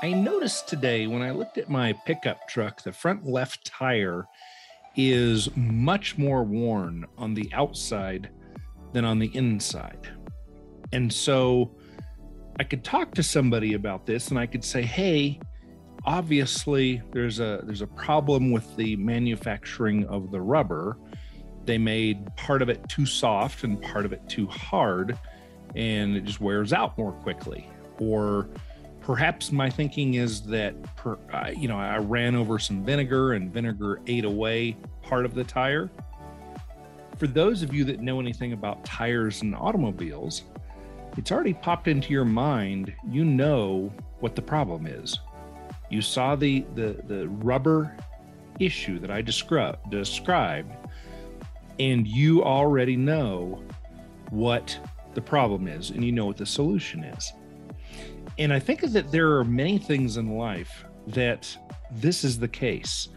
I noticed today when I looked at my pickup truck, the front left tire is much more worn on the outside than on the inside. And so I could talk to somebody about this and I could say, "Hey, obviously there's a there's a problem with the manufacturing of the rubber. They made part of it too soft and part of it too hard and it just wears out more quickly." Or perhaps my thinking is that per, uh, you know I ran over some vinegar and vinegar ate away part of the tire. For those of you that know anything about tires and automobiles, it's already popped into your mind. You know what the problem is. You saw the the, the rubber issue that I described described, and you already know what the problem is, and you know what the solution is. And I think that there are many things in life that this is the case.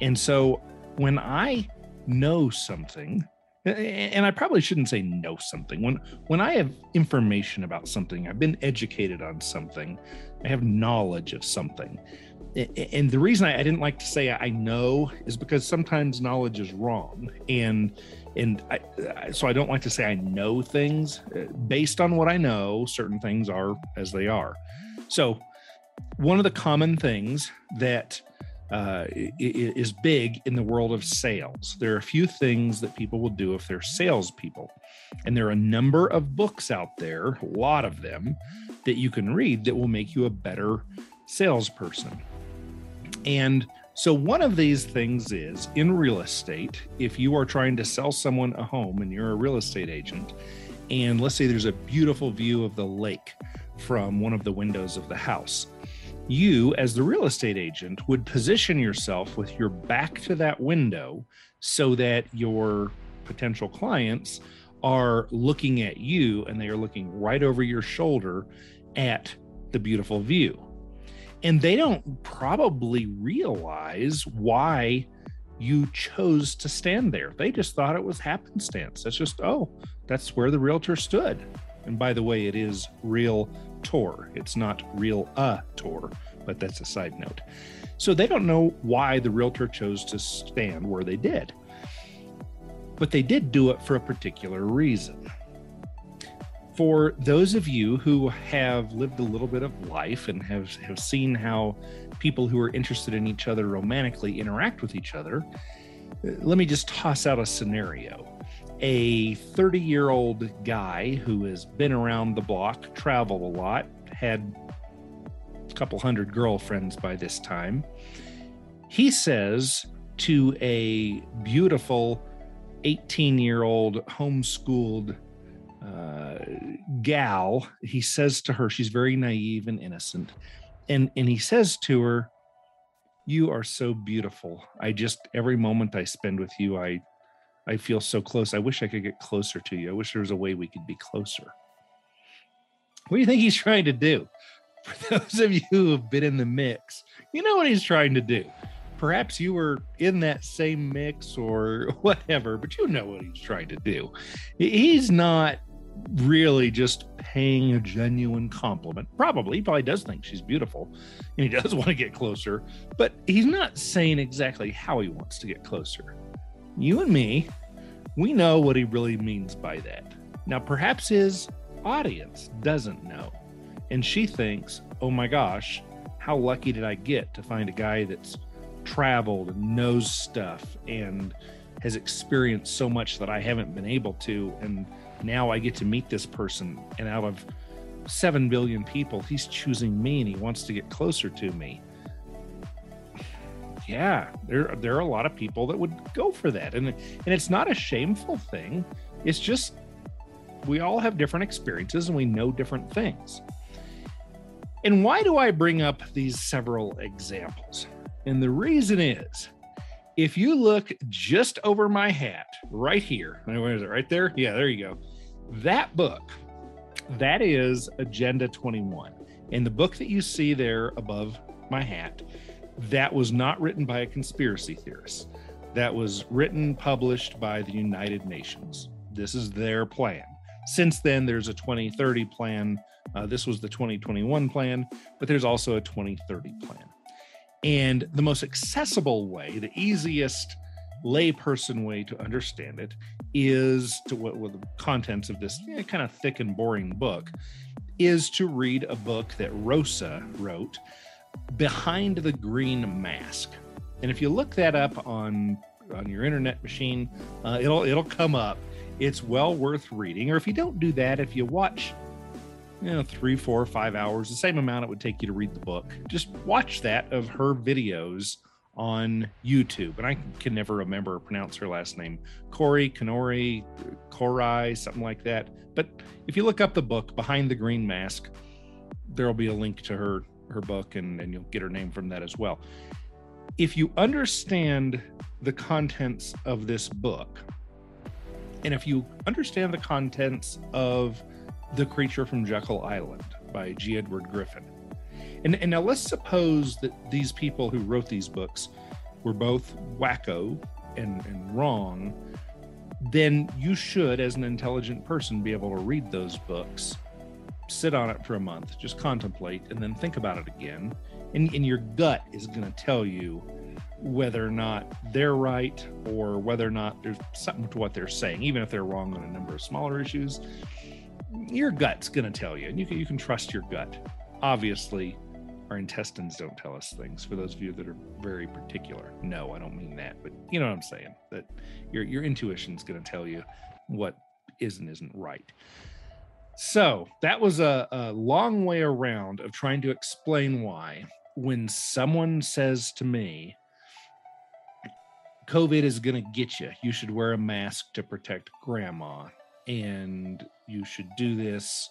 And so when I know something, and I probably shouldn't say know something. When when I have information about something, I've been educated on something, I have knowledge of something. And the reason I didn't like to say I know is because sometimes knowledge is wrong. And and I, so I don't like to say I know things based on what I know. Certain things are as they are. So, one of the common things that uh, is big in the world of sales. There are a few things that people will do if they're salespeople. And there are a number of books out there, a lot of them, that you can read that will make you a better salesperson. And so, one of these things is in real estate, if you are trying to sell someone a home and you're a real estate agent, and let's say there's a beautiful view of the lake from one of the windows of the house, you, as the real estate agent, would position yourself with your back to that window so that your potential clients are looking at you and they are looking right over your shoulder at the beautiful view and they don't probably realize why you chose to stand there. They just thought it was happenstance. That's just, oh, that's where the realtor stood. And by the way, it is real tour. It's not real a tour, but that's a side note. So they don't know why the realtor chose to stand where they did. But they did do it for a particular reason for those of you who have lived a little bit of life and have, have seen how people who are interested in each other romantically interact with each other, let me just toss out a scenario. A 30 year old guy who has been around the block, traveled a lot, had a couple hundred girlfriends by this time. He says to a beautiful 18 year old homeschooled uh, gal, he says to her, she's very naive and innocent, and and he says to her, "You are so beautiful. I just every moment I spend with you, I I feel so close. I wish I could get closer to you. I wish there was a way we could be closer." What do you think he's trying to do? For those of you who have been in the mix, you know what he's trying to do perhaps you were in that same mix or whatever, but you know what he's trying to do. He's not really just paying a genuine compliment. Probably, he probably does think she's beautiful and he does want to get closer, but he's not saying exactly how he wants to get closer. You and me, we know what he really means by that. Now, perhaps his audience doesn't know. And she thinks, oh my gosh, how lucky did I get to find a guy that's traveled and knows stuff and has experienced so much that I haven't been able to. And now I get to meet this person, and out of 7 billion people, he's choosing me and he wants to get closer to me. Yeah, there, there are a lot of people that would go for that. And, and it's not a shameful thing. It's just we all have different experiences and we know different things. And why do I bring up these several examples? And the reason is if you look just over my hat right here, where is it? Right there? Yeah, there you go. That book, that is Agenda 21. And the book that you see there above my hat, that was not written by a conspiracy theorist. That was written, published by the United Nations. This is their plan. Since then, there's a 2030 plan Uh, this was the 2021 plan, but there's also a 2030 plan. And the most accessible way, the easiest layperson way to understand it is to what the contents of this eh, kind of thick and boring book is to read a book that Rosa wrote, Behind the Green Mask. And if you look that up on on your internet machine, uh, it'll it'll come up. It's well worth reading. Or if you don't do that, if you watch you know, three, four, five hours, the same amount it would take you to read the book. Just watch that of her videos on YouTube. And I can never remember or pronounce her last name. Corey, Kanori, Korai, something like that. But if you look up the book Behind the Green Mask, there'll be a link to her her book and, and you'll get her name from that as well. If you understand the contents of this book, and if you understand the contents of the Creature from Jekyll Island by G. Edward Griffin. And, and now let's suppose that these people who wrote these books were both wacko and, and wrong. Then you should, as an intelligent person, be able to read those books, sit on it for a month, just contemplate, and then think about it again. And, and your gut is going to tell you whether or not they're right or whether or not there's something to what they're saying, even if they're wrong on a number of smaller issues your gut's going to tell you, and you can you can trust your gut. Obviously, our intestines don't tell us things. For those of you that are very particular, no, I don't mean that, but you know what I'm saying. That your your intuition's going to tell you what is and isn't right. So that was a, a long way around of trying to explain why when someone says to me, COVID is going to get you. You should wear a mask to protect grandma and you should do this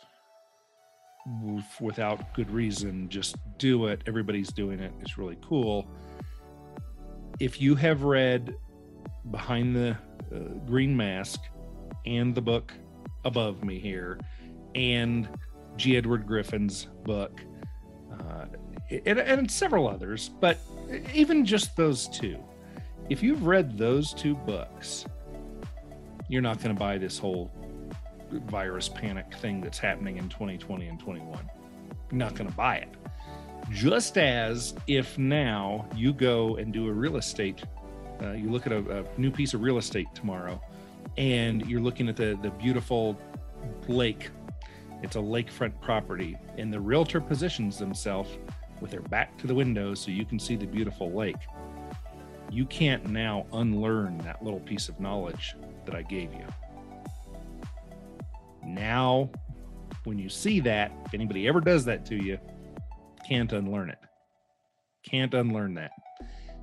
without good reason. Just do it. Everybody's doing it. It's really cool. If you have read Behind the uh, Green Mask and the book above me here, and G. Edward Griffin's book, uh, and, and several others, but even just those two, if you've read those two books, you're not going to buy this whole virus panic thing that's happening in 2020 and 21. not going to buy it. Just as if now you go and do a real estate, uh, you look at a, a new piece of real estate tomorrow, and you're looking at the the beautiful lake. It's a lakefront property, and the realtor positions themselves with their back to the window so you can see the beautiful lake. You can't now unlearn that little piece of knowledge that I gave you. Now, when you see that, if anybody ever does that to you, can't unlearn it. Can't unlearn that.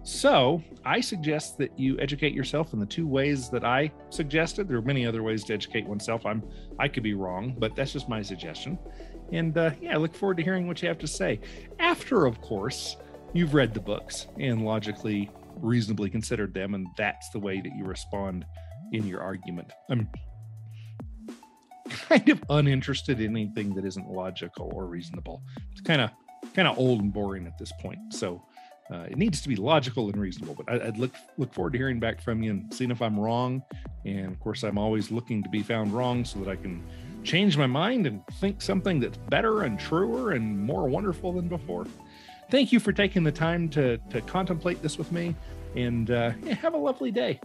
So, I suggest that you educate yourself in the two ways that I suggested. There are many other ways to educate oneself. I'm I could be wrong, but that's just my suggestion. And uh, yeah, I look forward to hearing what you have to say. After, of course, you've read the books and logically, reasonably considered them, and that's the way that you respond in your argument. I'm kind of uninterested in anything that isn't logical or reasonable. It's kind of kind of old and boring at this point. So uh, it needs to be logical and reasonable. But I, would look look forward to hearing back from you and seeing if I'm wrong. And of course, I'm always looking to be found wrong so that I can change my mind and think something that's better and truer and more wonderful than before. Thank you for taking the time to to contemplate this with me, and uh, have a lovely day.